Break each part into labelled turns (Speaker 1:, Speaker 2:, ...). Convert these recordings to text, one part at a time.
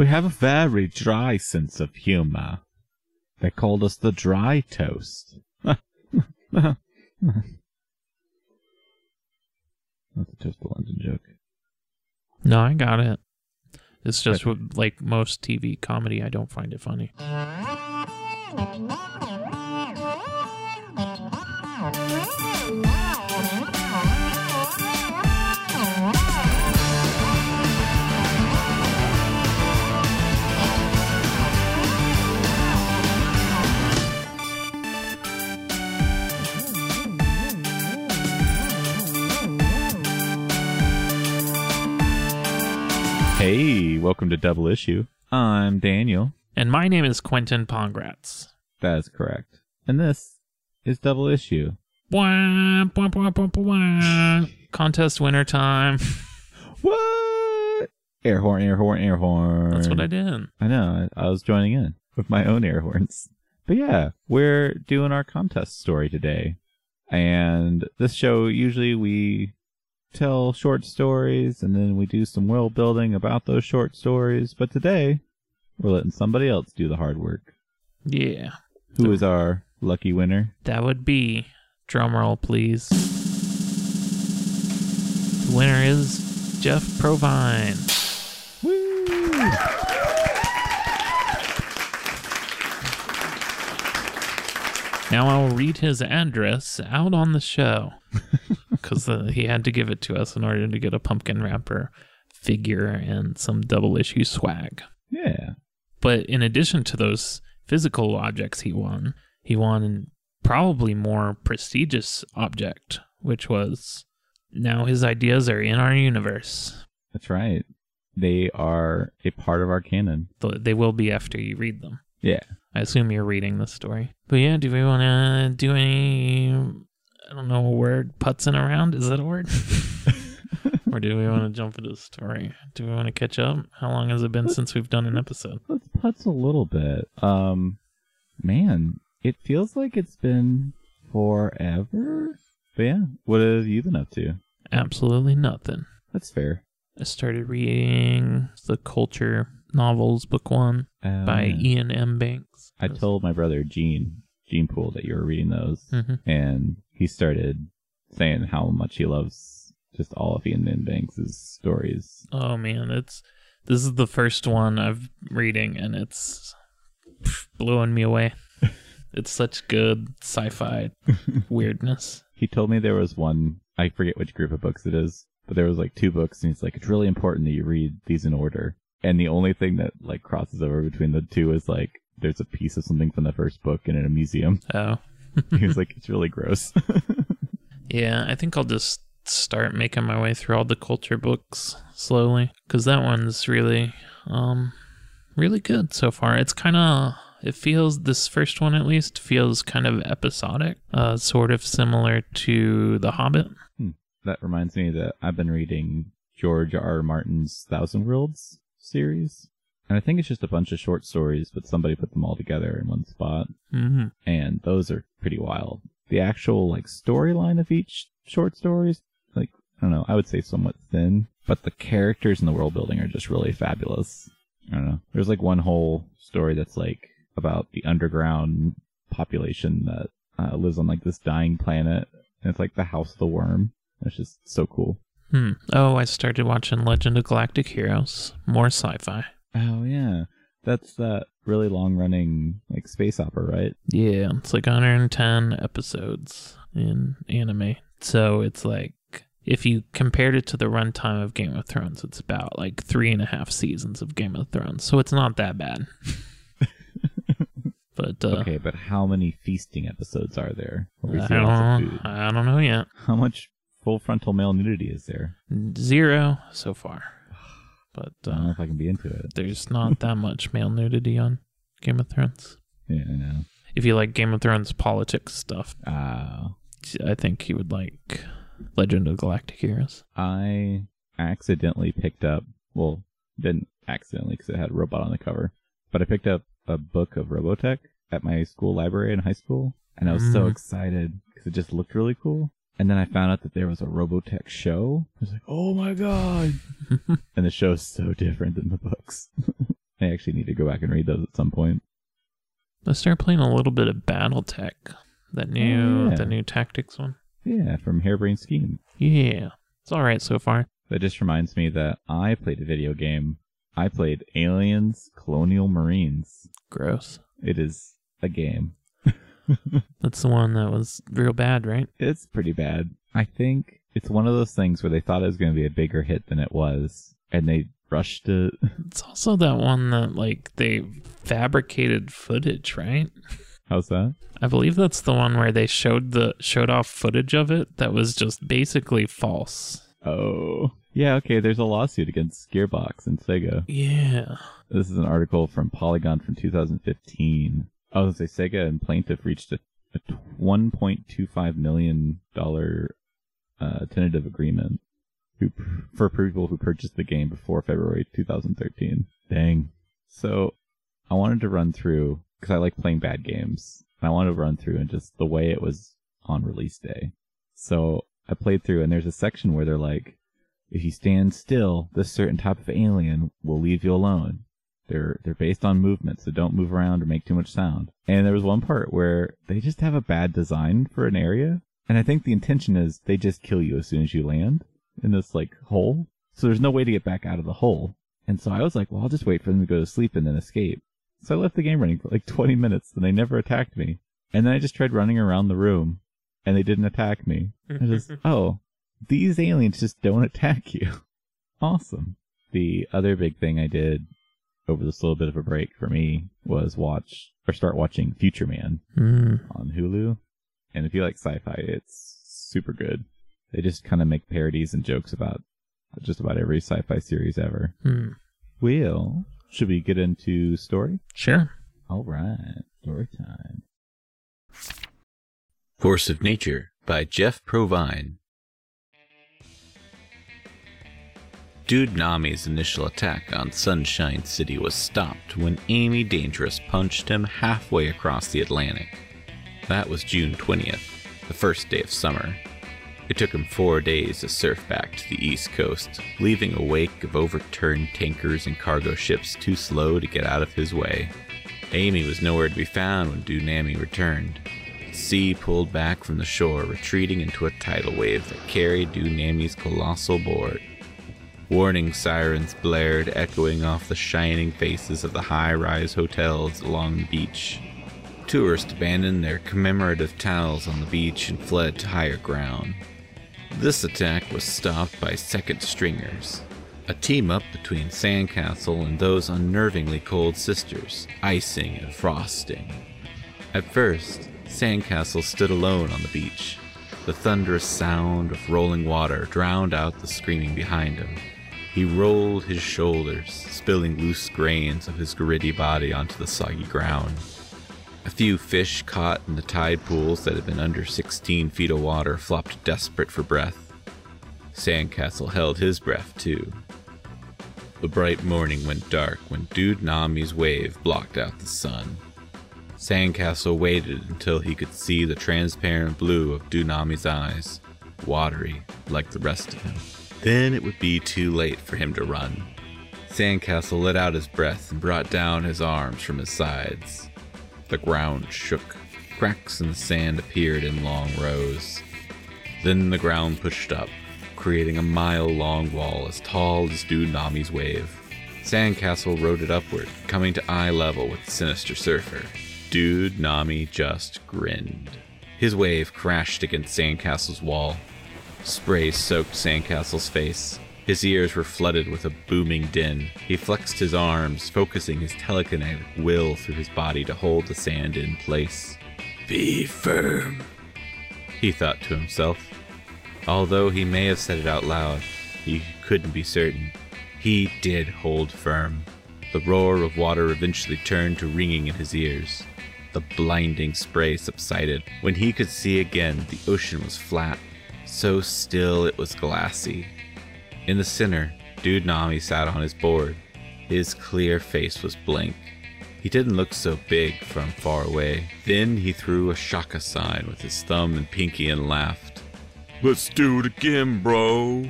Speaker 1: We have a very dry sense of humor. They called us the dry toast. That's a Toast of London joke.
Speaker 2: No, I got it. It's just with, like most TV comedy, I don't find it funny.
Speaker 1: Hey, welcome to Double Issue. I'm Daniel.
Speaker 2: And my name is Quentin Pongratz.
Speaker 1: That is correct. And this is Double Issue.
Speaker 2: Wah, wah, wah, wah, wah. Contest winner time.
Speaker 1: What? Air horn, air horn, air horn.
Speaker 2: That's what I did.
Speaker 1: I know. I, I was joining in with my own air horns. But yeah, we're doing our contest story today. And this show, usually we tell short stories and then we do some world building about those short stories. But today, we're letting somebody else do the hard work.
Speaker 2: Yeah.
Speaker 1: Who is our lucky winner?
Speaker 2: That would be, drumroll please. The winner is Jeff Provine.
Speaker 1: Woo!
Speaker 2: Now I'll read his address out on the show because uh, he had to give it to us in order to get a pumpkin wrapper figure and some double issue swag.
Speaker 1: Yeah.
Speaker 2: But in addition to those physical objects he won, he won probably more prestigious object, which was now his ideas are in our universe.
Speaker 1: That's right. They are a part of our canon.
Speaker 2: They will be after you read them.
Speaker 1: Yeah.
Speaker 2: I assume you're reading the story. But yeah, do we want to do any, I don't know, a word putzing around? Is that a word? or do we want to jump into the story? Do we want to catch up? How long has it been since we've done an episode?
Speaker 1: Let's putz a little bit. Um, man, it feels like it's been forever. But yeah, what have you been up to?
Speaker 2: Absolutely nothing.
Speaker 1: That's fair.
Speaker 2: I started reading the Culture Novels, Book One
Speaker 1: Um,
Speaker 2: by Ian M. Banks.
Speaker 1: I told my brother Gene, Gene Pool, that you were reading those,
Speaker 2: hmm
Speaker 1: and he started saying how much he loves just all of Ian M. Banks' stories.
Speaker 2: Oh man, it's this is the first one I've reading, and it's blowing me away. it's such good sci-fi weirdness.
Speaker 1: He told me there was one, I forget which group of books it is, but there was like two books, and he's like, it's really important that you read these in order. And the only thing that like crosses over between the two is like there's a piece of something from the first book in a museum.
Speaker 2: Oh,
Speaker 1: he was like, it's really gross.
Speaker 2: yeah. I think I'll just start making my way through all the culture books slowly, because that one's really, um, really good so far. It's kind of. It feels this first one at least feels kind of episodic, uh, sort of similar to The Hobbit.
Speaker 1: that reminds me that I've been reading George R. R. Martin's Thousand Worlds series. And I think it's just a bunch of short stories, but somebody put them all together in one spot.
Speaker 2: hmm
Speaker 1: And those are pretty wild. The actual like storyline of each short stories, like, I don't know, I would say somewhat thin, but the characters and the world building are just really fabulous. I don't know. There's like one whole story that's like about the underground population that uh, lives on like this dying planet. And it's like the House of the Worm. It's just so cool.
Speaker 2: Hmm. Oh, I started watching Legend of Galactic Heroes. More sci-fi.
Speaker 1: Oh yeah, that's that really long running like space opera, right?
Speaker 2: Yeah, it's like 110 episodes in anime. So it's like if you compared it to the runtime of Game of Thrones, it's about like three and a half seasons of Game of Thrones. So it's not that bad. but uh,
Speaker 1: Okay, but how many feasting episodes are there?
Speaker 2: I
Speaker 1: see lots of
Speaker 2: don't. I don't know yet.
Speaker 1: How much full frontal male nudity is there?
Speaker 2: Zero so far. But
Speaker 1: I don't know
Speaker 2: uh,
Speaker 1: if I can be into it.
Speaker 2: there's not that much male nudity on Game of Thrones.
Speaker 1: Yeah, I know.
Speaker 2: If you like Game of Thrones politics stuff,
Speaker 1: Uh,
Speaker 2: I think you would like Legend of Galactic Heroes.
Speaker 1: I accidentally picked up, well, didn't accidentally because it had a robot on the cover, but I picked up a book of Robotech at my school library in high school, and I was so
Speaker 2: Mm.
Speaker 1: excited because it just looked really cool. And then I found out that there was a Robotech show. I was like, oh my god! and the show's so different than the books.
Speaker 3: I actually need to go back and read those at some point.
Speaker 2: I started playing a little bit of BattleTech, that new
Speaker 3: Oh, yeah.
Speaker 2: the new tactics one.
Speaker 3: Yeah, from Harebrained Scheme.
Speaker 2: Yeah, it's all right so far.
Speaker 3: That just reminds me that I played a video game. I played Aliens Colonial Marines.
Speaker 2: Gross.
Speaker 3: It is a game.
Speaker 2: That's the one that was real bad, right?
Speaker 3: It's pretty bad. I think it's one of those things where they thought it was going to be a bigger hit than it was, and they rushed it.
Speaker 2: It's also that one that like they fabricated footage, right?
Speaker 3: How's that?
Speaker 2: I believe that's the one where they showed the showed off footage of it that was just basically false.
Speaker 3: Oh. Yeah, okay, there's a lawsuit against Gearbox and Sega.
Speaker 2: Yeah.
Speaker 3: This is an article from Polygon from 2015. I was going to say Sega and plaintiff reached a, a $1.25 million uh, tentative agreement who, for people who purchased the game before February 2013. Dang. So I wanted to run through, because I like playing bad games, and I wanted to run through and just the way it was on release day. So I played through, and there's a section where they're like, if you stand still, this certain type of alien will leave you alone. They're they're based on movement, so don't move around or make too much sound. And there was one part where they just have a bad design for an area, and I think the intention is they just kill you as soon as you land in this like hole. So there's no way to get back out of the hole. And so I was like, well, I'll just wait for them to go to sleep and then escape. So I left the game running for like 20 minutes, and they never attacked me. And then I just tried running around the room, and they didn't attack me. I just, oh, these aliens just don't attack you. Awesome. The other big thing I did over this little bit of a break for me was watch or start watching Future Man
Speaker 2: Mm.
Speaker 3: on Hulu. And if you like sci-fi, it's super good. They just kind of make parodies and jokes about just about every sci-fi series ever.
Speaker 2: Hmm.
Speaker 3: Well, should we get into story?
Speaker 2: Sure.
Speaker 3: All right, story time.
Speaker 1: Force of Nature by Jeff Provine. Dude Nami's initial attack on Sunshine City was stopped when Amy Dangerous punched him halfway across the Atlantic. That was June 20th, the first day of summer. It took him four days to surf back to the East Coast, leaving a wake of overturned tankers and cargo ships too slow to get out of his way. Amy was nowhere to be found when Dunami returned. The sea pulled back from the shore, retreating into a tidal wave that carried Dunami's colossal board. Warning sirens blared, echoing off the shining faces of the high rise hotels along the beach. Tourists abandoned their commemorative towels on the beach and fled to higher ground. This attack was stopped by second stringers, a team up between Sandcastle and those unnervingly cold sisters, icing and frosting. At first, Sandcastle stood alone on the beach. The thunderous sound of rolling water drowned out the screaming behind him. He rolled his shoulders, spilling loose grains of his gritty body onto the soggy ground. A few fish caught in the tide pools that had been under 16 feet of water flopped desperate for breath. Sandcastle held his breath too. The bright morning went dark when Dude Nami's wave blocked out the sun. Sandcastle waited until he could see the transparent blue of Dunami's eyes, watery like the rest of him. Then it would be too late for him to run. Sandcastle let out his breath and brought down his arms from his sides. The ground shook. Cracks in the sand appeared in long rows. Then the ground pushed up, creating a mile long wall as tall as Dunami's wave. Sandcastle rode it upward, coming to eye level with the sinister surfer. Dude Nami just grinned. His wave crashed against Sandcastle's wall. Spray soaked Sandcastle's face. His ears were flooded with a booming din. He flexed his arms, focusing his telekinetic will through his body to hold the sand in place. Be firm, he thought to himself. Although he may have said it out loud, he couldn't be certain. He did hold firm. The roar of water eventually turned to ringing in his ears. The blinding spray subsided. When he could see again, the ocean was flat, so still it was glassy. In the center, Dude Nami sat on his board. His clear face was blank. He didn't look so big from far away. Then he threw a shaka sign with his thumb and pinky and laughed. Let's do it again, bro.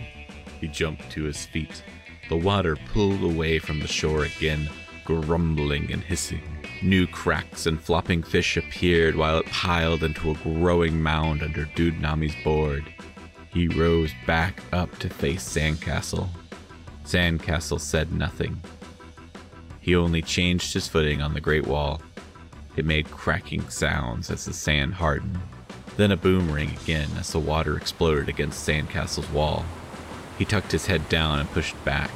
Speaker 1: He jumped to his feet. The water pulled away from the shore again, grumbling and hissing. New cracks and flopping fish appeared while it piled into a growing mound under Dude Nami's board. He rose back up to face Sandcastle. Sandcastle said nothing. He only changed his footing on the great wall. It made cracking sounds as the sand hardened. Then a boom rang again as the water exploded against Sandcastle's wall. He tucked his head down and pushed back.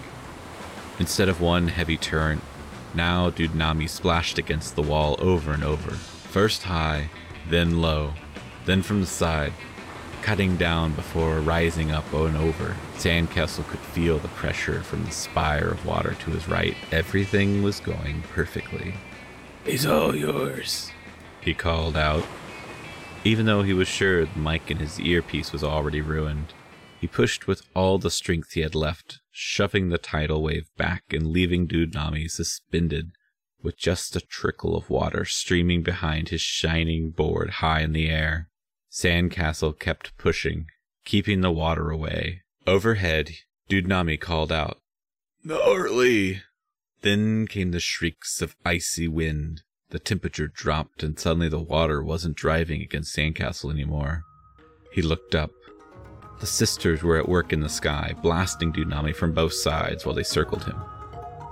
Speaker 1: Instead of one heavy turn, now Dude Nami splashed against the wall over and over, first high, then low, then from the side, cutting down before rising up and over. Sandcastle could feel the pressure from the spire of water to his right. Everything was going perfectly. He's all yours, he called out, even though he was sure the mic in his earpiece was already ruined. He pushed with all the strength he had left, shoving the tidal wave back and leaving Dude Nami suspended with just a trickle of water streaming behind his shining board high in the air. Sandcastle kept pushing, keeping the water away. Overhead, Dude Nami called out, Gnarly! Then came the shrieks of icy wind. The temperature dropped, and suddenly the water wasn't driving against Sandcastle anymore. He looked up. The sisters were at work in the sky, blasting Dude Nami from both sides while they circled him,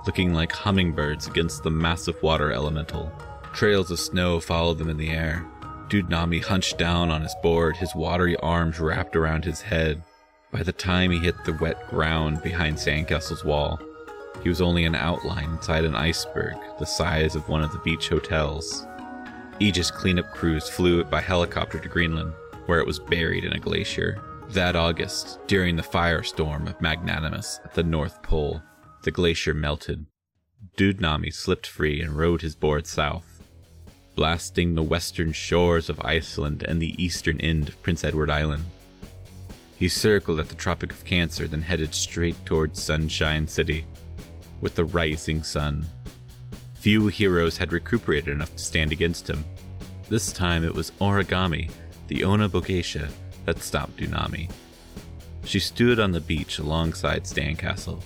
Speaker 1: looking like hummingbirds against the massive water elemental. Trails of snow followed them in the air. Dude Nami hunched down on his board, his watery arms wrapped around his head. By the time he hit the wet ground behind Sandcastle's wall, he was only an outline inside an iceberg the size of one of the beach hotels. Aegis cleanup crews flew it by helicopter to Greenland, where it was buried in a glacier. That August, during the firestorm of Magmanimus at the North Pole, the glacier melted. Dude Nami slipped free and rode his board south, blasting the western shores of Iceland and the eastern end of Prince Edward Island. He circled at the Tropic of Cancer, then headed straight towards Sunshine City with the rising sun. Few heroes had recuperated enough to stand against him. This time it was Origami, the Ona that stopped Dunami. She stood on the beach alongside Sandcastle.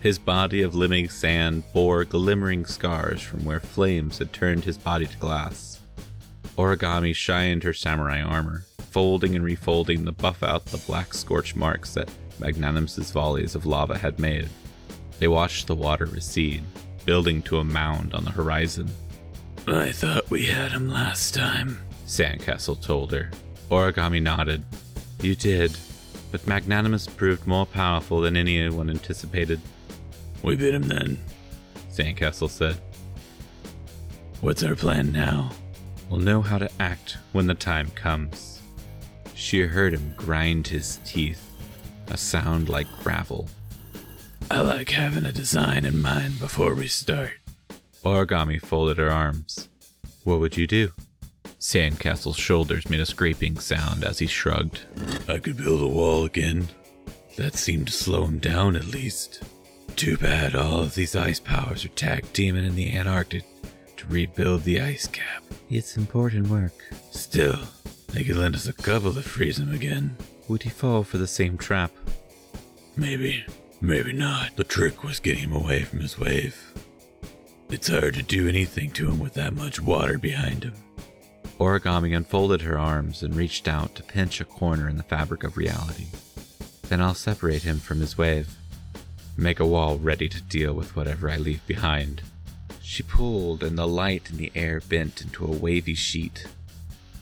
Speaker 1: His body of living sand bore glimmering scars from where flames had turned his body to glass. Origami shined her samurai armor, folding and refolding to buff out the black scorch marks that Magmanimus's volleys of lava had made. They watched the water recede, building to a mound on the horizon. I thought we had him last time, Sandcastle told her. Origami nodded. You did, but Magmanimus proved more powerful than anyone anticipated. We beat him then, Sandcastle said. What's our plan now? We'll know how to act when the time comes. She heard him grind his teeth, a sound like gravel. I like having a design in mind before we start. Origami folded her arms. What would you do? Sandcastle's shoulders made a scraping sound as he shrugged. I could build a wall again. That seemed to slow him down at least. Too bad all of these ice powers are tagged Demon in the Antarctic to rebuild the ice cap. It's important work. Still, they could lend us a couple to freeze him again. Would he fall for the same trap? Maybe. Maybe not. The trick was getting him away from his wave. It's hard to do anything to him with that much water behind him. Origami unfolded her arms and reached out to pinch a corner in the fabric of reality. Then I'll separate him from his wave. Make a wall ready to deal with whatever I leave behind. She pulled, and the light in the air bent into a wavy sheet.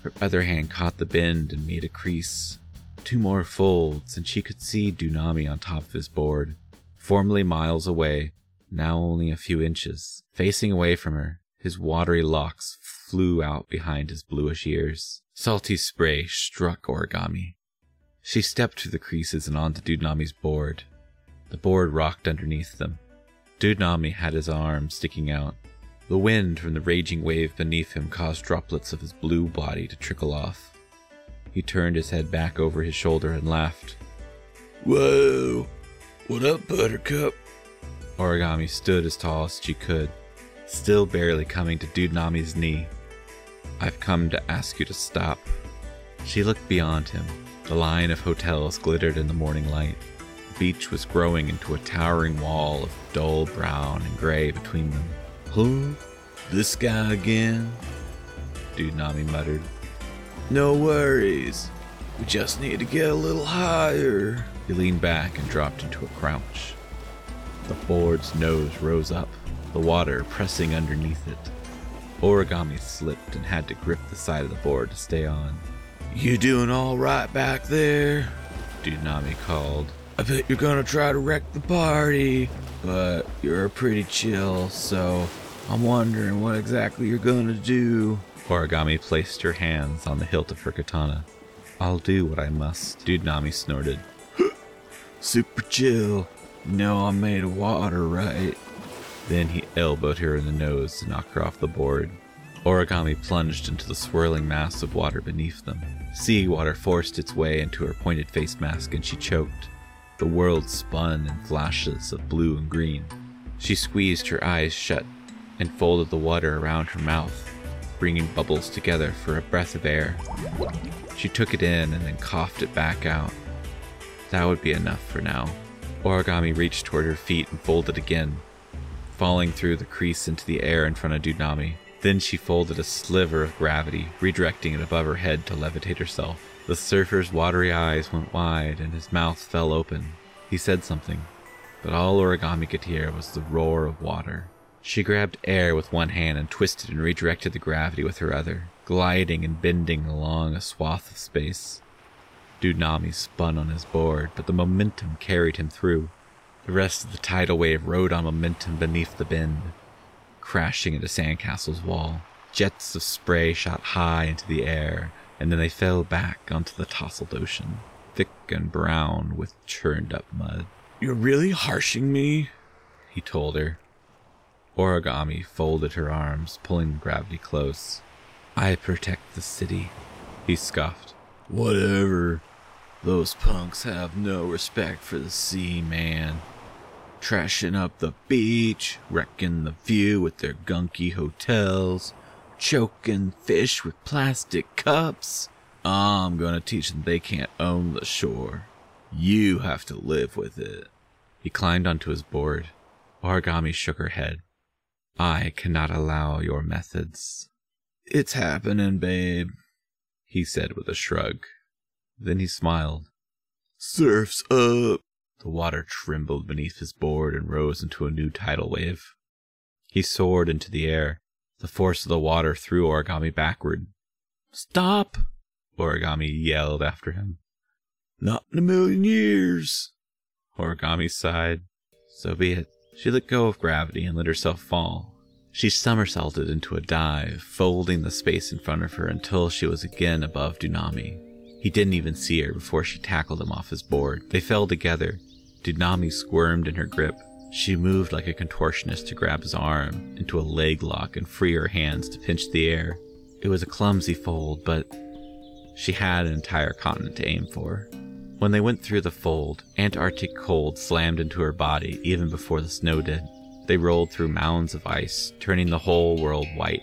Speaker 1: Her other hand caught the bend and made a crease. Two more folds, and she could see Dunami on top of his board, formerly miles away, now only a few inches. Facing away from her, his watery locks flew out behind his bluish ears. Salty spray struck Origami. She stepped through the creases and onto Dude Nami's board. The board rocked underneath them. Dude Nami had his arm sticking out. The wind from the raging wave beneath him caused droplets of his blue body to trickle off. He turned his head back over his shoulder and laughed. Whoa! What up, Buttercup? Origami stood as tall as she could, still barely coming to Dude Nami's knee. I've come to ask you to stop. She looked beyond him. The line of hotels glittered in the morning light. Beach was growing into a towering wall of dull brown and gray between them. Huh? This guy again? Dude Nami muttered. No worries. We just need to get a little higher. He leaned back and dropped into a crouch. The board's nose rose up, the water pressing underneath it. Origami slipped and had to grip the side of the board to stay on. You doing all right back there? Dude Nami called. I bet you're gonna try to wreck the party, but you're pretty chill, so I'm wondering what exactly you're gonna do. Origami placed her hands on the hilt of her katana. I'll do what I must, Dude Nami snorted. Super chill. You know I'm made of water, right? Then he elbowed her in the nose to knock her off the board. Origami plunged into the swirling mass of water beneath them. Sea water forced its way into her pointed face mask and she choked. The world spun in flashes of blue and green. She squeezed her eyes shut and folded the water around her mouth, bringing bubbles together for a breath of air. She took it in and then coughed it back out. That would be enough for now. Origami reached toward her feet and folded again, falling through the crease into the air in front of Dude Nami. Then she folded a sliver of gravity, redirecting it above her head to levitate herself. The surfer's watery eyes went wide and his mouth fell open. He said something, but all Origami could hear was the roar of water. She grabbed air with one hand and twisted and redirected the gravity with her other, gliding and bending along a swath of space. Dude Nami spun on his board, but the momentum carried him through. The rest of the tidal wave rode on momentum beneath the bend, crashing into Sandcastle's wall. Jets of spray shot high into the air, and then they fell back onto the tousled ocean, thick and brown with churned up mud. You're really harshing me, he told her. Origami folded her arms, pulling gravity close. I protect the city, he scoffed. Whatever. Those punks have no respect for the sea, man. Trashing up the beach, wrecking the view with their gunky hotels, choking fish with plastic cups. I'm gonna teach them they can't own the shore. You have to live with it. He climbed onto his board. Origami shook her head. I cannot allow your methods. It's happening, babe, he said with a shrug. Then he smiled. Surf's up. The water trembled beneath his board and rose into a new tidal wave. He soared into the air. The force of the water threw Origami backward. Stop! Origami yelled after him. Not in a million years. Origami sighed. So be it. She let go of gravity and let herself fall. She somersaulted into a dive, folding the space in front of her until she was again above Dunami. He didn't even see her before she tackled him off his board. They fell together. Dunami squirmed in her grip. She moved like a contortionist to grab his arm into a leg lock and free her hands to pinch the air. It was a clumsy fold, but she had an entire continent to aim for. When they went through the fold, Antarctic cold slammed into her body even before the snow did. They rolled through mounds of ice, turning the whole world white.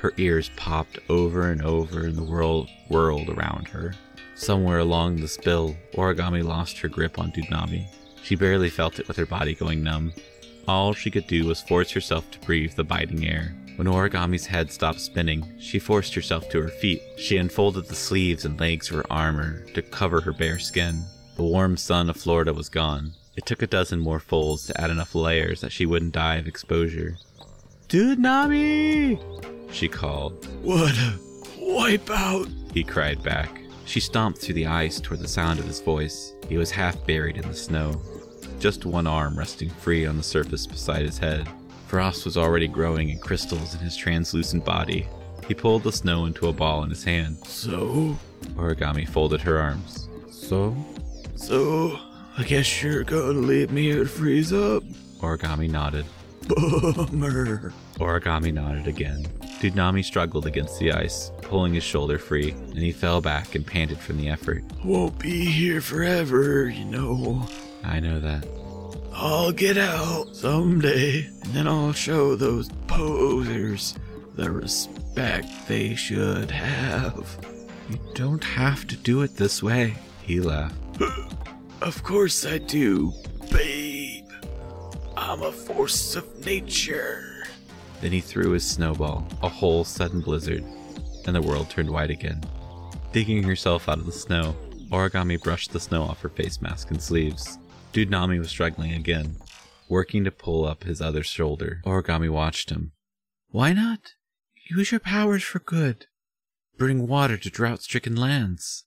Speaker 1: Her ears popped over and over, and the world whirled around her. Somewhere along the spill, Origami lost her grip on Dude Nami. She barely felt it with her body going numb. All she could do was force herself to breathe the biting air. When Origami's head stopped spinning, she forced herself to her feet. She unfolded the sleeves and legs of her armor to cover her bare skin. The warm sun of Florida was gone. It took a dozen more folds to add enough layers that she wouldn't die of exposure. Dude Nami! She called. What a wipeout! He cried back. She stomped through the ice toward the sound of his voice. He was half buried in the snow, just one arm resting free on the surface beside his head. Frost was already growing in crystals in his translucent body. He pulled the snow into a ball in his hand. So? Origami folded her arms. So? So, I guess you're gonna leave me here to freeze up? Origami nodded. Bummer. Origami nodded again. Dude Nami struggled against the ice, pulling his shoulder free, and he fell back and panted from the effort. Won't be here forever, you know. I know that. I'll get out someday, and then I'll show those posers the respect they should have. You don't have to do it this way, he laughed. of course I do, babe. I'm a force of nature. Then he threw his snowball, a whole sudden blizzard, and the world turned white again. Digging herself out of the snow, Origami brushed the snow off her face mask and sleeves. Dude Nami was struggling again, working to pull up his other shoulder. Origami watched him. Why not? Use your powers for good. Bring water to drought stricken lands.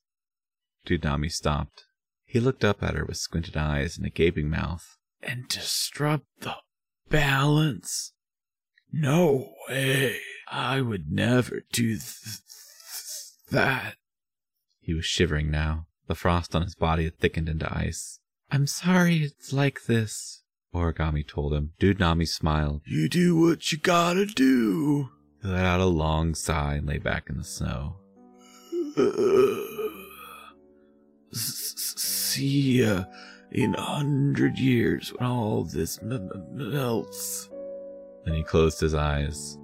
Speaker 1: Dude Nami stopped. He looked up at her with squinted eyes and a gaping mouth. And disrupt the balance? No way. I would never do th- th- that. He was shivering now. The frost on his body had thickened into ice. I'm sorry it's like this, Origami told him. Dude Nami smiled. You do what you gotta do. He let out a long sigh and lay back in the snow. Uh, see ya in a hundred years when all this m- m- melts. Then he closed his eyes.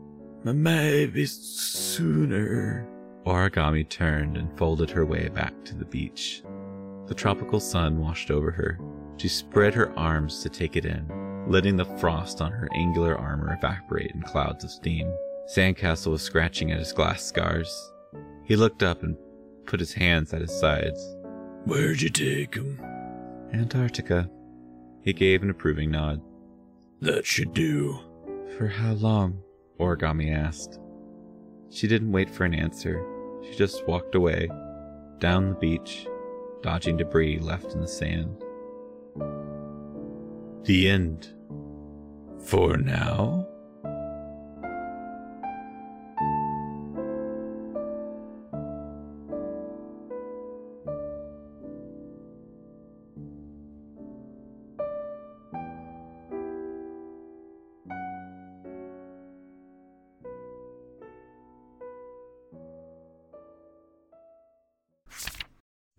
Speaker 1: Maybe sooner. Origami turned and folded her way back to the beach. The tropical sun washed over her. She spread her arms to take it in, letting the frost on her angular armor evaporate in clouds of steam. Sandcastle was scratching at his glass scars. He looked up and put his hands at his sides. Where'd you take him? Antarctica. He gave an approving nod. That should do. For how long? Origami asked. She didn't wait for an answer. She just walked away, down the beach, dodging debris left in the sand. The end. For now.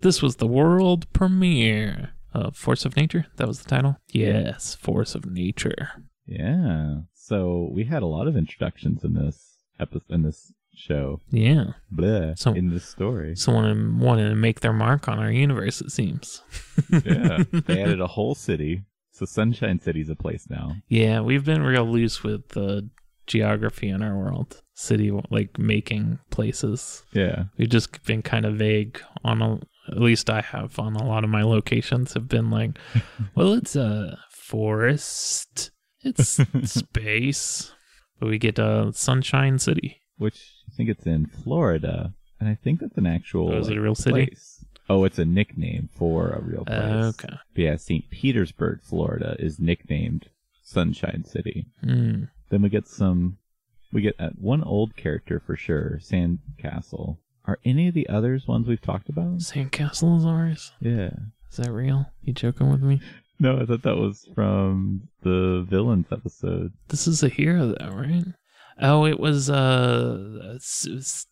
Speaker 2: This was the world premiere of Force of Nature. That was the title. Yes, Force of Nature.
Speaker 3: Yeah. So we had a lot of introductions in this episode, in this show.
Speaker 2: Yeah.
Speaker 3: Blah.
Speaker 2: So-
Speaker 3: in this story.
Speaker 2: Someone wanted to make their mark on our universe, it seems.
Speaker 3: yeah. They added a whole city. So Sunshine City's a place now.
Speaker 2: Yeah, we've been real loose with the geography in our world. City, like making places.
Speaker 3: Yeah.
Speaker 2: We've just been kind of vague on a, at least I have on a lot of my locations have been like, well, it's a forest, it's space, but we get a Sunshine City.
Speaker 3: Which I think it's in Florida. And I think that's an actual
Speaker 2: Oh, is it a real city?
Speaker 3: place. Oh, it's a nickname for a real place.
Speaker 2: Okay.
Speaker 3: But yeah, St. Petersburg, Florida is nicknamed Sunshine City.
Speaker 2: Hmm.
Speaker 3: Then we get some, we get uh, one old character for sure, Sandcastle. Are any of the others ones we've talked about?
Speaker 2: Sandcastle is ours.
Speaker 3: Yeah.
Speaker 2: Is that real? You joking with me?
Speaker 3: No, I thought that was from the villains episode.
Speaker 2: This is a hero, though, right? Oh, it was uh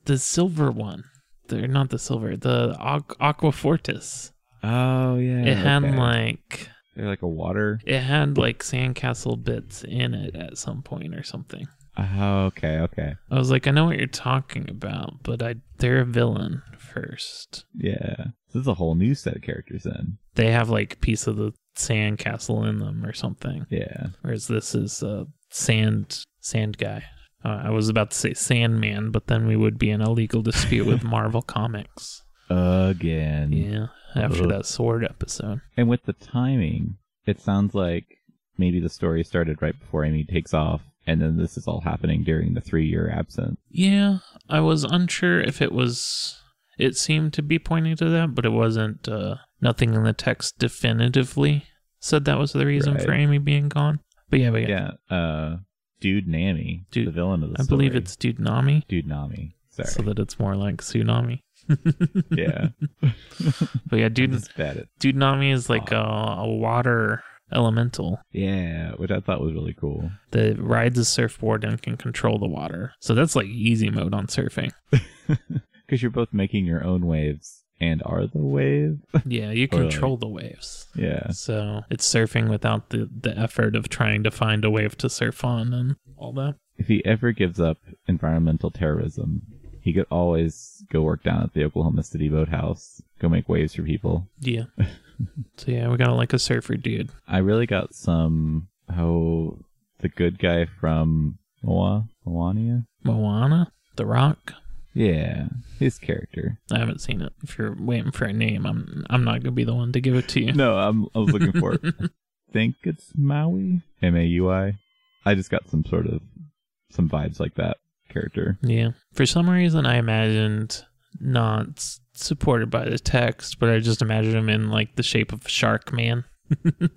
Speaker 2: the silver one. They're not the silver, the Aqu- Aquafortis.
Speaker 3: Oh yeah.
Speaker 2: it had
Speaker 3: okay.
Speaker 2: like
Speaker 3: they're like a water.
Speaker 2: it had like sandcastle bits in it at some point or something.
Speaker 3: Oh, okay, okay.
Speaker 2: I was like, I know what you're talking about, but I they're a villain first.
Speaker 3: Yeah. This is a whole new set of characters then.
Speaker 2: They have like a piece of the sandcastle in them or something.
Speaker 3: Yeah.
Speaker 2: Whereas this is a sand sand guy. Uh, I was about to say Sandman, but then we would be in a legal dispute with Marvel Comics.
Speaker 3: Again.
Speaker 2: Yeah, after
Speaker 3: Ugh.
Speaker 2: that sword episode.
Speaker 3: And with the timing, it sounds like maybe the story started right before Amy takes off, and then this is all happening during the three year absence.
Speaker 2: Yeah, I was unsure if it was. It seemed to be pointing to that, but it wasn't. Uh, nothing in the text definitively said that was the reason for Amy being gone. But yeah, but yeah,
Speaker 3: Yeah. Uh, Dude Nami,
Speaker 2: Dude-
Speaker 3: the villain of the story.
Speaker 2: I
Speaker 3: story.
Speaker 2: believe it's Dude Nami,
Speaker 3: Dude Nami. Sorry.
Speaker 2: so that it's more like Tsunami.
Speaker 3: yeah.
Speaker 2: But yeah, Dude
Speaker 3: bad at
Speaker 2: Dude Nami is like a, a water elemental
Speaker 3: Yeah, which I thought was really cool.
Speaker 2: that rides a surfboard and can control the water. So that's like easy mode on surfing.
Speaker 3: Because you're both making your own waves and are the wave.
Speaker 2: Yeah, you
Speaker 3: Or, like-
Speaker 2: control the waves.
Speaker 3: yeah.
Speaker 2: So it's surfing without the, the effort of trying to find a wave to surf on and all that.
Speaker 3: If he ever gives up environmental terrorism, he could always go work down at the Oklahoma City boathouse, go make waves for people.
Speaker 2: Yeah. so yeah, we got like a surfer dude.
Speaker 3: I really got some how the good guy from
Speaker 1: Moa, Moania.
Speaker 2: Moana, The Rock.
Speaker 1: Yeah, his character.
Speaker 2: I haven't seen it. If you're waiting for a name, I'm I'm not gonna be the one to give it to you.
Speaker 1: No, I'm. I was looking for it. think it's Maui. M A U I. I just got some sort of some vibes like that character.
Speaker 2: Yeah. For some reason, I imagined not supported by the text, but I just imagine him in like the shape of a shark man,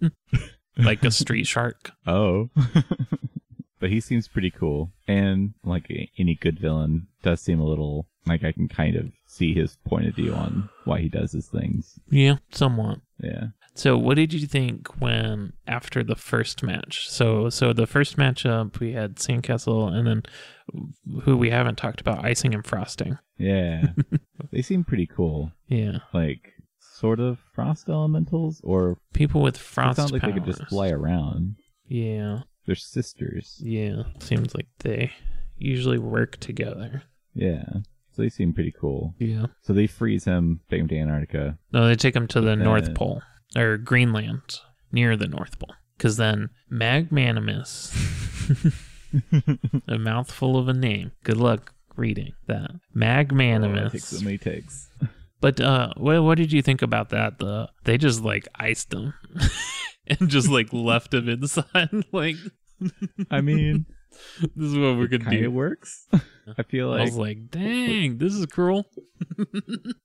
Speaker 2: like a street shark.
Speaker 1: Oh. but he seems pretty cool. And like any good villain does seem a little like I can kind of see his point of view on why he does his things.
Speaker 2: Yeah, somewhat.
Speaker 1: Yeah.
Speaker 2: So, what did you think when after the first match? So, so the first matchup we had Sandcastle, and then who we haven't talked about, icing and frosting.
Speaker 1: Yeah. they seem pretty cool.
Speaker 2: Yeah,
Speaker 1: Like sort of frost elementals or
Speaker 2: people with frost.
Speaker 1: it sounds like
Speaker 2: powers.
Speaker 1: they could just fly around.
Speaker 2: Yeah,
Speaker 1: They're sisters.
Speaker 2: yeah. Seems like they usually work together.
Speaker 1: Yeah. So they seem pretty cool.
Speaker 2: Yeah.
Speaker 1: So they freeze him, take him to Antarctica.
Speaker 2: No, they take him to the North Pole or Greenland, near the North Pole, because then Magmanimus, a mouthful of a name. Good luck reading that.
Speaker 1: Oh, it
Speaker 2: Magmanimus.
Speaker 1: takes so many takes.
Speaker 2: But uh, what what did you think about that? The they just like iced him and just like left him inside. like
Speaker 1: I mean,
Speaker 2: this is what we're
Speaker 1: it
Speaker 2: gonna
Speaker 1: kind
Speaker 2: do.
Speaker 1: of works. I feel like
Speaker 2: I
Speaker 1: like
Speaker 2: was like, dang, this is cruel.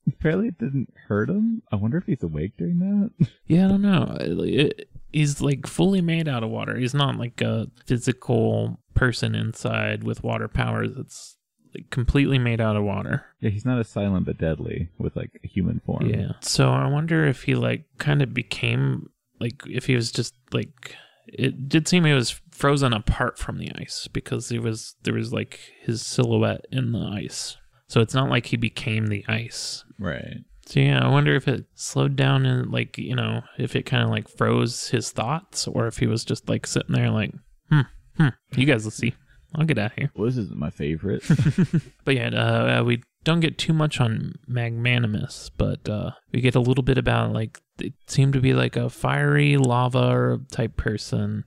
Speaker 1: apparently it didn't hurt him. I wonder if he's awake during that.
Speaker 2: Yeah, I don't know. It, he's like fully made out of water. He's not like a physical person inside with water powers. It's like completely made out of water.
Speaker 1: yeah, he's not as silent but deadly with like a human form.
Speaker 2: Yeah. So I wonder if he like kind of became like if he was just like it did seem he was frozen apart from the ice because there was there was like his silhouette in the ice. So it's not like he became the ice.
Speaker 1: Right.
Speaker 2: So yeah, I wonder if it slowed down and like you know if it kind of like froze his thoughts or if he was just like sitting there like hmm hmm. You guys will see. I'll get out of here.
Speaker 1: Well, this isn't my favorite.
Speaker 2: But yeah, uh, uh, we don't get too much on Magmanimus, but uh, we get a little bit about like it seemed to be like a fiery lava type person,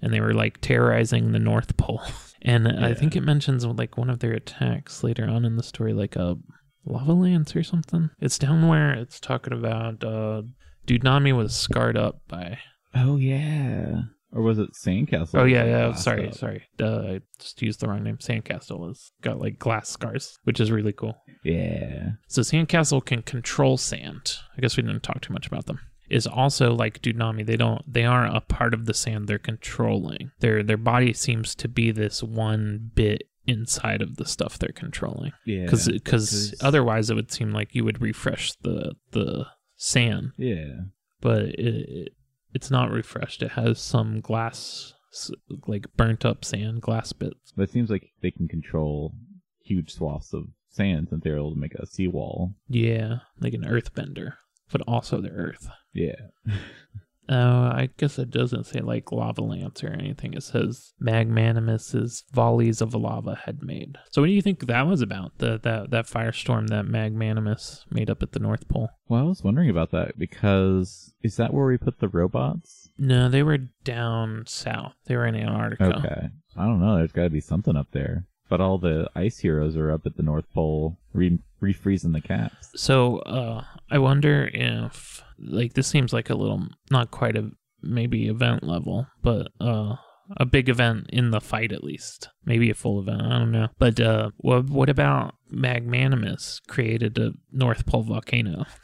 Speaker 2: and they were like terrorizing the North Pole. And I think it mentions like one of their attacks later on in the story, like a lava lance or something. It's down where it's talking about uh, Dude Nami was scarred up by.
Speaker 1: oh yeah. Or was it Sandcastle?
Speaker 2: Oh yeah, yeah. Sorry,
Speaker 1: up?
Speaker 2: sorry. Uh, I just used the wrong name. Sandcastle has got like glass scars, which is really cool.
Speaker 1: Yeah.
Speaker 2: So Sandcastle can control sand. I guess we didn't talk too much about them. Is also like Dunami. They don't. They aren't a part of the sand they're controlling. Their their body seems to be this one bit inside of the stuff they're controlling.
Speaker 1: Yeah.
Speaker 2: Because because
Speaker 1: 'cause-
Speaker 2: otherwise it would seem like you would refresh the the sand,
Speaker 1: Yeah.
Speaker 2: but it, it it's not refreshed. It has some glass like burnt up sand glass bits.
Speaker 1: But it seems like they can control huge swaths of sand since they're able to make a seawall.
Speaker 2: Yeah, like an earthbender, but also the earth.
Speaker 1: Yeah.
Speaker 2: Uh, I guess it doesn't say like lava lance or anything. It says Magmanimus's volleys of lava had made. So what do you think that was about? The that that firestorm that Magmanimus made up at the North Pole?
Speaker 1: Well, I was wondering about that because is that where we put the robots?
Speaker 2: No, they were down south. They were in Antarctica.
Speaker 1: Okay. I don't know. There's got to be something up there. But all the ice heroes are up at the North Pole re- refreezing the caps.
Speaker 2: So uh, I wonder if like this seems like a little not quite a maybe event level, but uh a big event in the fight at least. Maybe a full event, I don't know. But uh what what about Magmanimus created a North Pole volcano?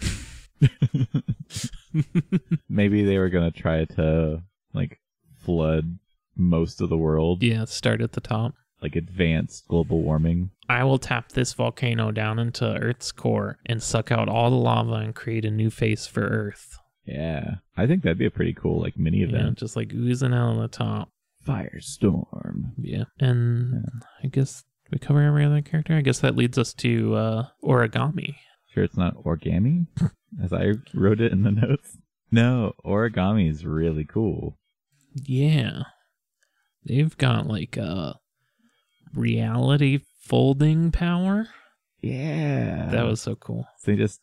Speaker 1: Maybe they were going to try to like flood most of the world,
Speaker 2: yeah, start at the top.
Speaker 1: Like advanced global warming.
Speaker 2: I will tap this volcano down into Earth's core and suck out all the lava and create a new face for Earth.
Speaker 1: Yeah. I think that'd be a pretty cool like mini
Speaker 2: Yeah,
Speaker 1: event.
Speaker 2: just like oozing out of the top.
Speaker 1: Firestorm.
Speaker 2: Yeah. And I guess we cover every other character. I guess that leads us to uh, origami.
Speaker 1: Sure it's not origami as I wrote it in the notes. No, origami is really cool.
Speaker 2: Yeah. They've got like a reality folding power.
Speaker 1: Yeah.
Speaker 2: That was so cool.
Speaker 1: they just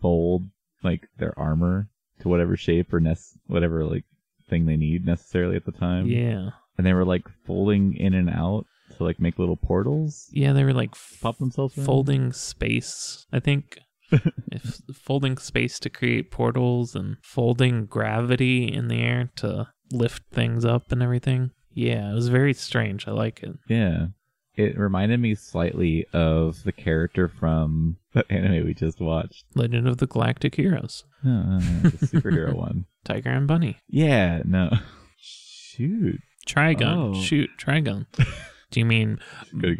Speaker 1: fold like their armor to whatever shape or nec- whatever like thing they need necessarily at the time.
Speaker 2: Yeah.
Speaker 1: And they were like folding in and out to like make little portals,
Speaker 2: Yeah, they were like f-
Speaker 1: pop themselves around.
Speaker 2: folding space. I think if folding space to create portals and folding gravity in the air to lift things up and everything. Yeah, it was very strange. I like it.
Speaker 1: Yeah. It reminded me slightly of the character from the anime we just watched.
Speaker 2: Legend of the Galactic Heroes.
Speaker 1: Uh, the superhero one.
Speaker 2: Tiger and Bunny.
Speaker 1: Yeah, no. Shoot.
Speaker 2: Trigun.
Speaker 1: Oh.
Speaker 2: Shoot, Trigun. Do you mean.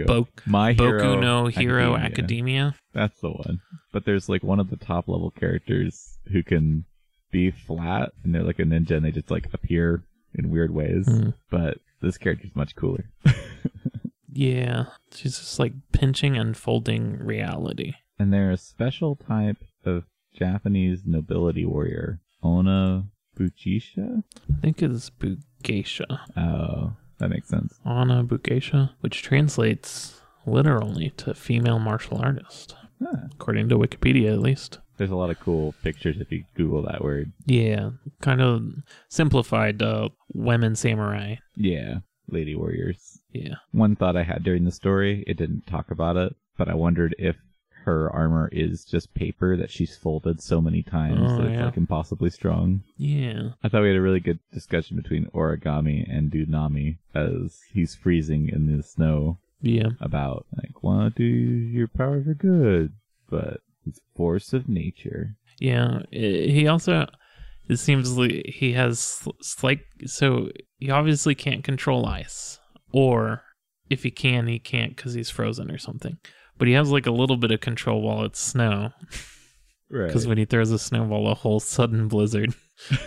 Speaker 2: Bo-
Speaker 1: My hero.
Speaker 2: Boku no Hero
Speaker 1: Academia.
Speaker 2: Academia?
Speaker 1: That's the one. But there's like one of the top level characters who can be flat and they're like a ninja and they just like appear in weird ways.
Speaker 2: Hmm.
Speaker 1: But this character's much cooler.
Speaker 2: Yeah, she's just like pinching and folding reality.
Speaker 1: and they're a special type of Japanese nobility warrior. Ona Buchisha?
Speaker 2: I think it's Bugeisha.
Speaker 1: Oh, that makes sense.
Speaker 2: Onna Bugeisha, which translates literally to female martial artist,
Speaker 1: Huh.
Speaker 2: according to Wikipedia at least.
Speaker 1: There's a lot of cool pictures if you Google that word.
Speaker 2: Yeah, kind of simplified uh, women samurai.
Speaker 1: Yeah, lady warriors.
Speaker 2: Yeah.
Speaker 1: One thought I had during the story, it didn't talk about it, but I wondered if her armor is just paper that she's folded so many times
Speaker 2: Oh,
Speaker 1: that it's
Speaker 2: yeah.
Speaker 1: like impossibly strong.
Speaker 2: Yeah.
Speaker 1: I thought we had a really good discussion between Origami and Dudnami as he's freezing in the snow
Speaker 2: Yeah.
Speaker 1: about like to use your powers are good, but it's force of nature.
Speaker 2: Yeah. Eh, he also, it seems like he has, like, so he obviously can't control ice. Or if he can, he can't because he's frozen or something. But he has like a little bit of control while it's snow.
Speaker 1: Right.
Speaker 2: Because when he throws a snowball, a whole sudden blizzard.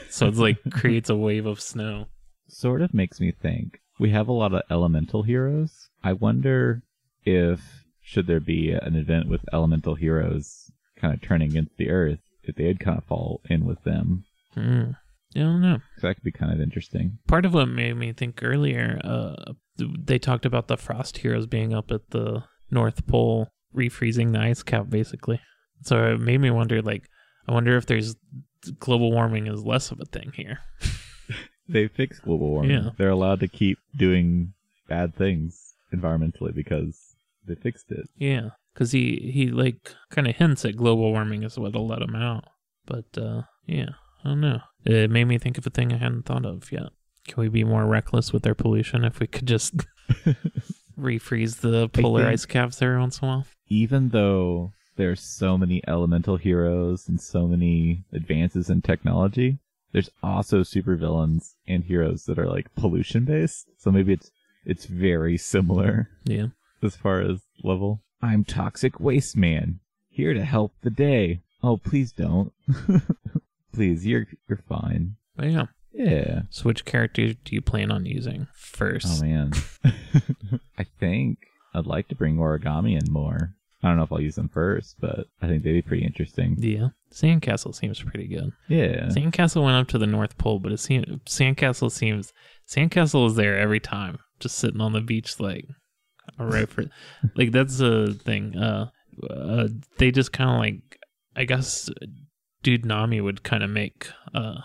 Speaker 2: so it's like creates a wave of snow.
Speaker 1: sort of makes me think we have a lot of elemental heroes. I wonder if should there be an event with elemental heroes kind of turning against the earth, if they'd kind of fall in with them.
Speaker 2: Hmm. I don't know.
Speaker 1: that could be kind of interesting.
Speaker 2: Part of what made me think earlier, uh, they talked about the frost heroes being up at the North Pole, refreezing the ice cap, basically. So it made me wonder, like, I wonder if there's global warming is less of a thing here.
Speaker 1: They fixed global warming.
Speaker 2: Yeah.
Speaker 1: They're allowed to keep doing bad things environmentally because they fixed it.
Speaker 2: Yeah, because he he like kind of hints at global warming is what'll let him out. But uh, yeah, I don't know. It made me think of a thing I hadn't thought of yet. Can we be more reckless with our pollution if we could just refreeze the polar ice caps every once in a while?
Speaker 1: Even though there's so many elemental heroes and so many advances in technology, there's also supervillains and heroes that are like pollution based. So maybe it's it's very similar
Speaker 2: Yeah.
Speaker 1: as far as level. I'm Toxic Waste Man, here to help the day. Oh, please don't. please, you're you're fine.
Speaker 2: But yeah.
Speaker 1: Yeah.
Speaker 2: So which character do you plan on using first?
Speaker 1: Oh man. I think I'd like to bring origami in more. I don't know if I'll use them first, but I think they'd be pretty interesting.
Speaker 2: Yeah. Sandcastle seems pretty good.
Speaker 1: Yeah.
Speaker 2: Sandcastle went up to the North Pole, but it seems Sandcastle seems Sandcastle is there every time, just sitting on the beach, like all right for like that's a thing. Uh, uh they just kind of like I guess Dude Nami would kind of make uh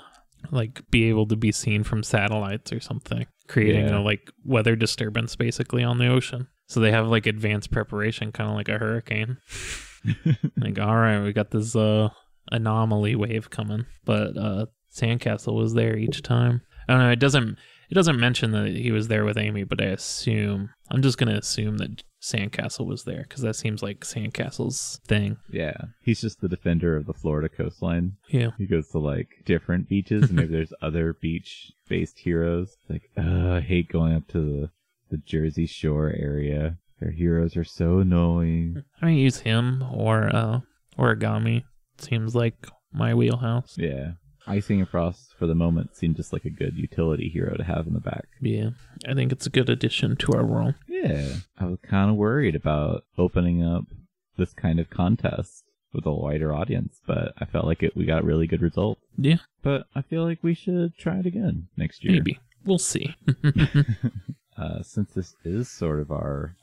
Speaker 2: like be able to be seen from satellites or something, creating
Speaker 1: Yeah.
Speaker 2: a like weather disturbance basically on the ocean. So they have like advanced preparation, kind of like a hurricane. like, all right, we got this uh anomaly wave coming, but uh Sandcastle was there each time. I don't know. It doesn't. It doesn't mention that he was there with Amy, but I assume I'm just gonna assume that Sandcastle was there because that seems like Sandcastle's thing.
Speaker 1: Yeah. He's just the defender of the Florida coastline.
Speaker 2: Yeah.
Speaker 1: He goes to like different beaches and maybe there's other beach based heroes. Like, uh, I hate going up to the, the Jersey Shore area. Their heroes are so annoying.
Speaker 2: I mean, use him or uh Origami. Seems like my wheelhouse.
Speaker 1: Yeah. Icing and Frost for the moment seem just like a good utility hero to have in the back.
Speaker 2: Yeah, I think it's a good addition to our world.
Speaker 1: Yeah. I was kind of worried about opening up this kind of contest with a wider audience, but I felt like it we got really good results.
Speaker 2: Yeah,
Speaker 1: But I feel like we should try it again next year.
Speaker 2: maybe we'll see.
Speaker 1: Uh, since this is sort of our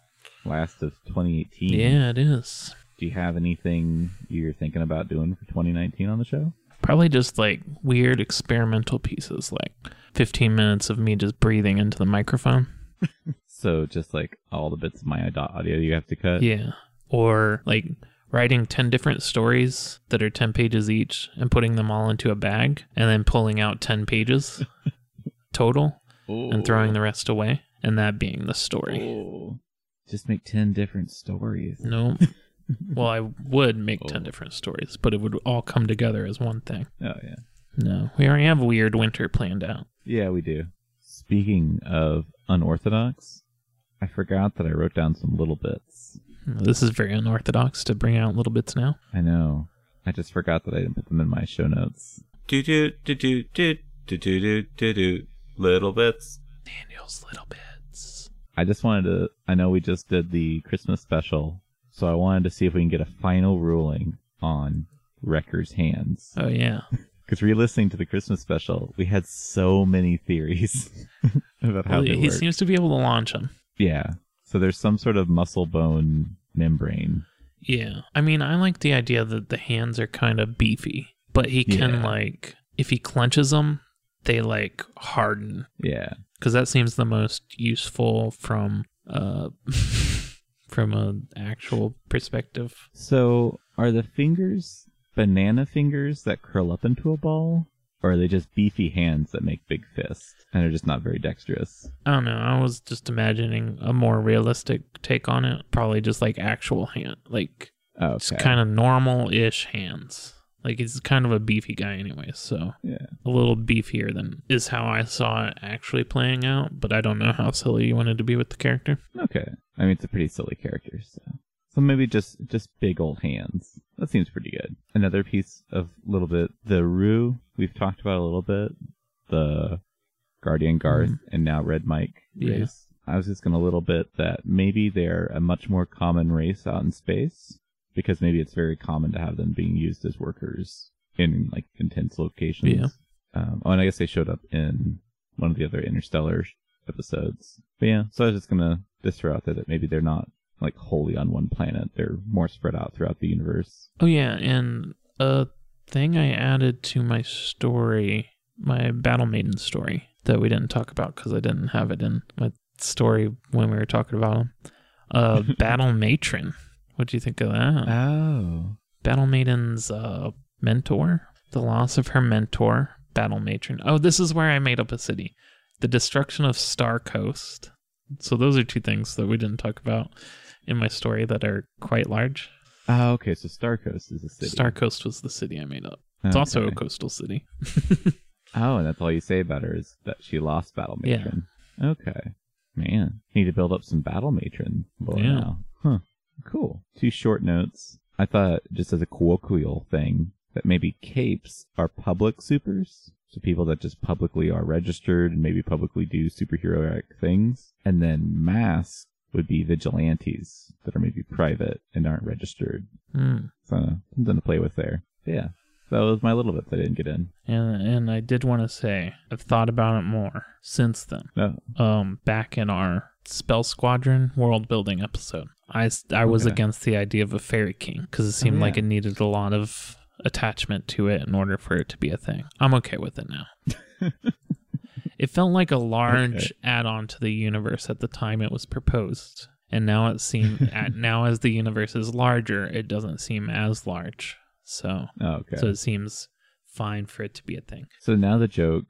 Speaker 1: last of 2018,
Speaker 2: yeah, it is.
Speaker 1: do you have anything you're thinking about doing for 2019 on the show?
Speaker 2: Probably just like weird experimental pieces, like 15 minutes of me just breathing into the microphone.
Speaker 1: So just like all the bits of my audio- you have to cut.
Speaker 2: Yeah. Or like writing 10 different stories that are 10 pages each and putting them all into a bag and then pulling out 10 pages total and throwing the rest away and that being the story.
Speaker 1: Ooh. Just make ten different stories.
Speaker 2: No. well, I would make 10
Speaker 1: Oh.
Speaker 2: different stories, but it would all come together as one thing.
Speaker 1: Oh yeah.
Speaker 2: No. We already have Weird Winter planned out.
Speaker 1: Yeah, we do. Speaking of unorthodox, I forgot that I wrote down some little bits.
Speaker 2: Hmm, this is very unorthodox to bring out little bits now.
Speaker 1: I know. I just forgot that I didn't put them in my show notes.
Speaker 4: Do do do do do do do do do do. Little bits.
Speaker 2: Daniel's little bits.
Speaker 1: I just wanted to. I know we just did the Christmas special, so I wanted to see if we can get a final ruling on Wrecker's hands.
Speaker 2: Oh, yeah.
Speaker 1: Because re-listening to the Christmas special, we had so many theories about how
Speaker 2: Well,
Speaker 1: they
Speaker 2: he
Speaker 1: work.
Speaker 2: seems to be able to launch them.
Speaker 1: Yeah. So there's some sort of muscle bone membrane.
Speaker 2: Yeah. I mean, I like the idea that the hands are kind of beefy, but he can,
Speaker 1: Yeah.
Speaker 2: like, if he clenches them, they, like, harden.
Speaker 1: Yeah.
Speaker 2: Because that seems the most useful from, uh, from an actual perspective.
Speaker 1: So are the fingers banana fingers that curl up into a ball? Or are they just beefy hands that make big fists and are just not very dexterous?
Speaker 2: I don't know. I was just imagining a more realistic take on it. Probably just like actual hand, like
Speaker 1: Oh,
Speaker 2: it's
Speaker 1: okay.
Speaker 2: kind of normal-ish hands. Like he's kind of a beefy guy anyway, so
Speaker 1: Yeah.
Speaker 2: a little beefier than is how I saw it actually playing out. But I don't know how silly you wanted to be with the character.
Speaker 1: Okay. I mean, it's a pretty silly character, so. So maybe just just big old hands. That seems pretty good. Another piece of little bit the Rue we've talked about a little bit. The Guardian hmm. Garth and now Red Mike
Speaker 2: Yeah.
Speaker 1: race. I was just gonna little bit that maybe they're a much more common race out in space because maybe it's very common to have them being used as workers in like intense locations.
Speaker 2: Yeah.
Speaker 1: Um, oh, and I guess they showed up in one of the other Interstellar episodes. But yeah, so I was just gonna just throw out there that maybe they're not like wholly on one planet. They're more spread out throughout the universe.
Speaker 2: Oh yeah, and a thing I added to my story, my Battle Maiden story that we didn't talk about because I didn't have it in my story when we were talking about them. Uh, Battle Matron. What do you think of that?
Speaker 1: Oh.
Speaker 2: Battle Maiden's uh, mentor, the loss of her mentor, Battle Matron. Oh, this is where I made up a city. The destruction of Star Coast. So those are two things that we didn't talk about in my story that are quite large.
Speaker 1: Oh, okay. So Star Coast is a city.
Speaker 2: Star Coast was the city I made up. It's also a coastal city.
Speaker 1: Oh, and that's all you say about her is that she lost Battle Matron. Yeah. Okay. Man, need to build up some Battle Matron lore
Speaker 2: Yeah.
Speaker 1: now. Huh. Cool. Two short notes. I thought, just as a colloquial thing, that maybe capes are public supers. So people that just publicly are registered and maybe publicly do superheroic things. And then masks would be vigilantes that are maybe private and aren't registered.
Speaker 2: Hmm.
Speaker 1: So something to play with there. But yeah. That was my little bits I didn't get in.
Speaker 2: And and I did want to say I've thought about it more since then.
Speaker 1: No.
Speaker 2: Um, back in our Spell Squadron world building episode, I, I was
Speaker 1: Okay.
Speaker 2: against the idea of a fairy king because it seemed oh, like
Speaker 1: yeah.
Speaker 2: it needed a lot of attachment to it in order for it to be a thing. I'm okay with it now. it felt like a large add-on to the universe at the time it was proposed, and now it seemed at, now as the universe is larger, it doesn't seem as large. So
Speaker 1: Oh, okay.
Speaker 2: so it seems fine for it to be a thing.
Speaker 1: So now the joke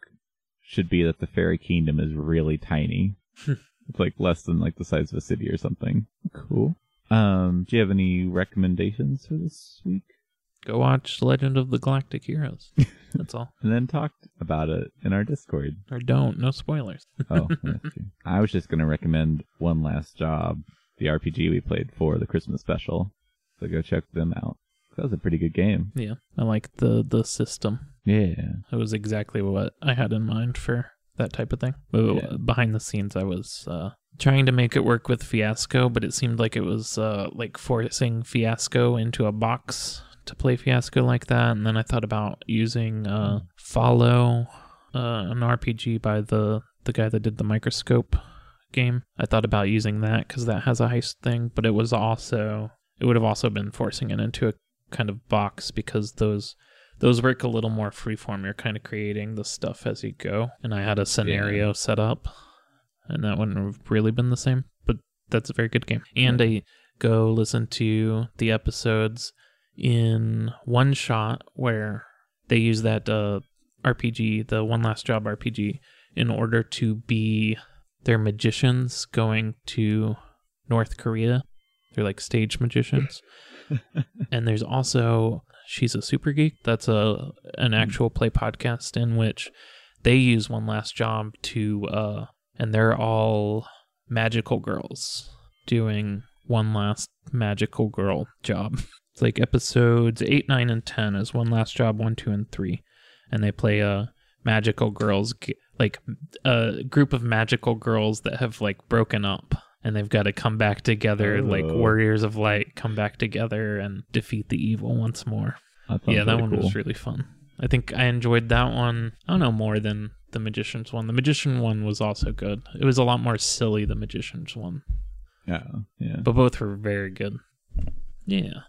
Speaker 1: should be that the fairy kingdom is really tiny. it's like less than like the size of a city or something. Cool. Um, do you have any recommendations for this week?
Speaker 2: Go watch Legend of the Galactic Heroes. That's all.
Speaker 1: And then talk about it in our Discord.
Speaker 2: Or don't. No spoilers.
Speaker 1: Oh. I was just gonna recommend One Last Job, the RPG we played for the Christmas special. So go check them out. That was a pretty good game.
Speaker 2: Yeah. I like the the system.
Speaker 1: Yeah.
Speaker 2: It was exactly what I had in mind for that type of thing.
Speaker 1: Yeah.
Speaker 2: behind the scenes, I was uh, trying to make it work with Fiasco, but it seemed like it was uh, like forcing Fiasco into a box to play Fiasco like that. And then I thought about using uh, Follow, uh, an RPG by the the guy that did the Microscope game. I thought about using that because that has a heist thing, but it was also it would have also been forcing it into a kind of box because those those work a little more freeform. You're kind of creating the stuff as you go. And I had a scenario set up and that wouldn't have really been the same. But that's a very good game. And I go listen to the episodes in one shot where they use that uh, RPG, the One Last Job RPG, in order to be their magicians going to North Korea. They're like stage magicians. and there's also She's a Super Geek. That's a an actual play podcast in which they use One Last Job to uh and they're all magical girls doing one last magical girl job. It's like episodes 8, 9 and 10 is One Last Job 1, 2 and 3 and they play a magical girls like a group of magical girls that have like broken up and they've got to come back together like
Speaker 3: Oh.
Speaker 2: warriors of light come back together and defeat the evil once more.
Speaker 3: That
Speaker 2: yeah that one
Speaker 3: cool.
Speaker 2: was really fun. I think i enjoyed that one i don't know more than the magician's one. The magician one was also good. It was a lot more silly the magician's one.
Speaker 3: Yeah, yeah.
Speaker 2: but both were very good. Yeah.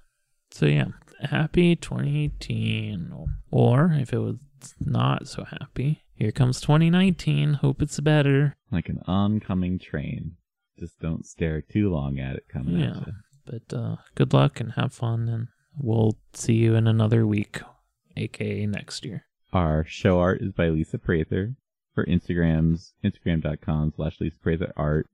Speaker 2: So yeah. Happy 2018 or if it was not so happy here comes 2019 hope it's better.
Speaker 3: Like an oncoming train. Just don't stare too long at it coming
Speaker 2: Yeah. but uh good luck and have fun and we'll see you in another week aka next year
Speaker 3: Our show art is by Lisa Prather. For Instagrams, instagram.com slash Lisa Prather art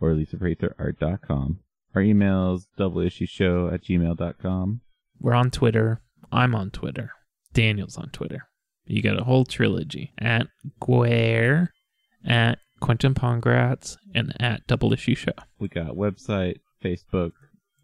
Speaker 3: or lisapratherart.com. Our emails, double issue show at gmail.com.
Speaker 2: We're on Twitter. I'm on Twitter. Daniel's on Twitter. You got a whole trilogy at Guare, at Quentin Pongratz, and at Double Issue Show.
Speaker 3: We got website, Facebook,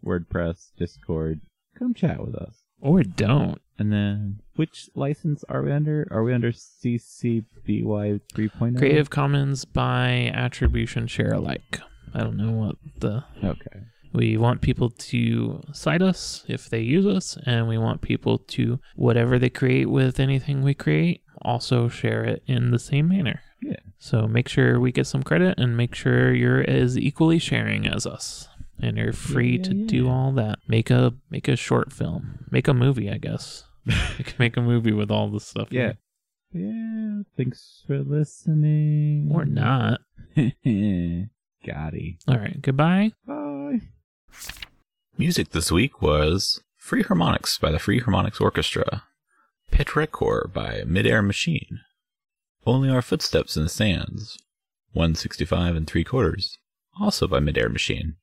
Speaker 3: WordPress, Discord. Come chat with us.
Speaker 2: Or don't.
Speaker 3: And then, which license are we under? Are we under CC BY 3.0?
Speaker 2: Creative Commons by attribution share alike. I don't know what the.
Speaker 3: Okay.
Speaker 2: We want people to cite us if they use us, and we want people to, whatever they create with anything we create, also share it in the same manner.
Speaker 3: Yeah.
Speaker 2: So make sure we get some credit and make sure you're as equally sharing as us. And you're free
Speaker 3: Yeah,
Speaker 2: to
Speaker 3: yeah.
Speaker 2: do all that. Make a make a short film. Make a movie, I guess. you can make a movie with all the stuff.
Speaker 3: Yeah.
Speaker 2: it.
Speaker 3: Yeah. Thanks for listening.
Speaker 2: Or not.
Speaker 3: Gotti.
Speaker 2: All right. Goodbye.
Speaker 3: Bye.
Speaker 1: Music this week was Free Harmonics by the Free Harmonics Orchestra, Petrichor by Midair Machine, Only Our Footsteps in the Sands, 165 and 3 quarters, also by Midair Machine,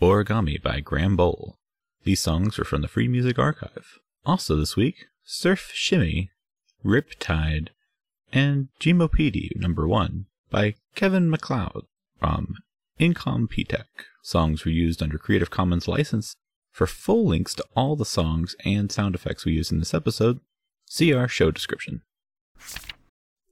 Speaker 1: Origami by Graham Bole. These songs are from the Free Music Archive. Also this week, Surf Shimmy, Riptide, and Gymnopedie number 1 by Kevin MacLeod from Incompetech. Songs were used under Creative Commons license. For full links to all the songs and sound effects we use in this episode, see our show description.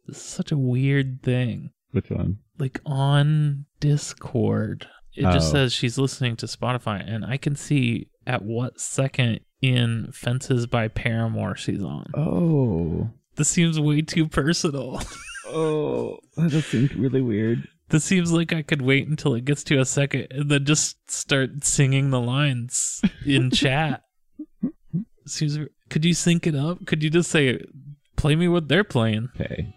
Speaker 2: This is such a weird thing.
Speaker 3: Which one?
Speaker 2: like on Discord. It just
Speaker 3: Oh.
Speaker 2: says she's listening to Spotify, and I can see at what second in Fences by Paramore she's on.
Speaker 3: Oh.
Speaker 2: This seems way too personal.
Speaker 3: Oh. That seems really weird.
Speaker 2: this seems like I could wait until it gets to a second and then just start singing the lines in chat. Seems. Could you sync it up? Could you just say, "Play me what they're playing"?
Speaker 3: Okay.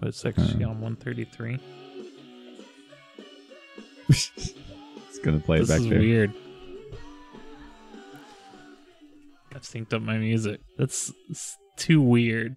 Speaker 2: What section is she on? One thirty three.
Speaker 3: it's gonna play it
Speaker 2: This
Speaker 3: back
Speaker 2: is
Speaker 3: there.
Speaker 2: weird. I've synced up my music. That's too weird.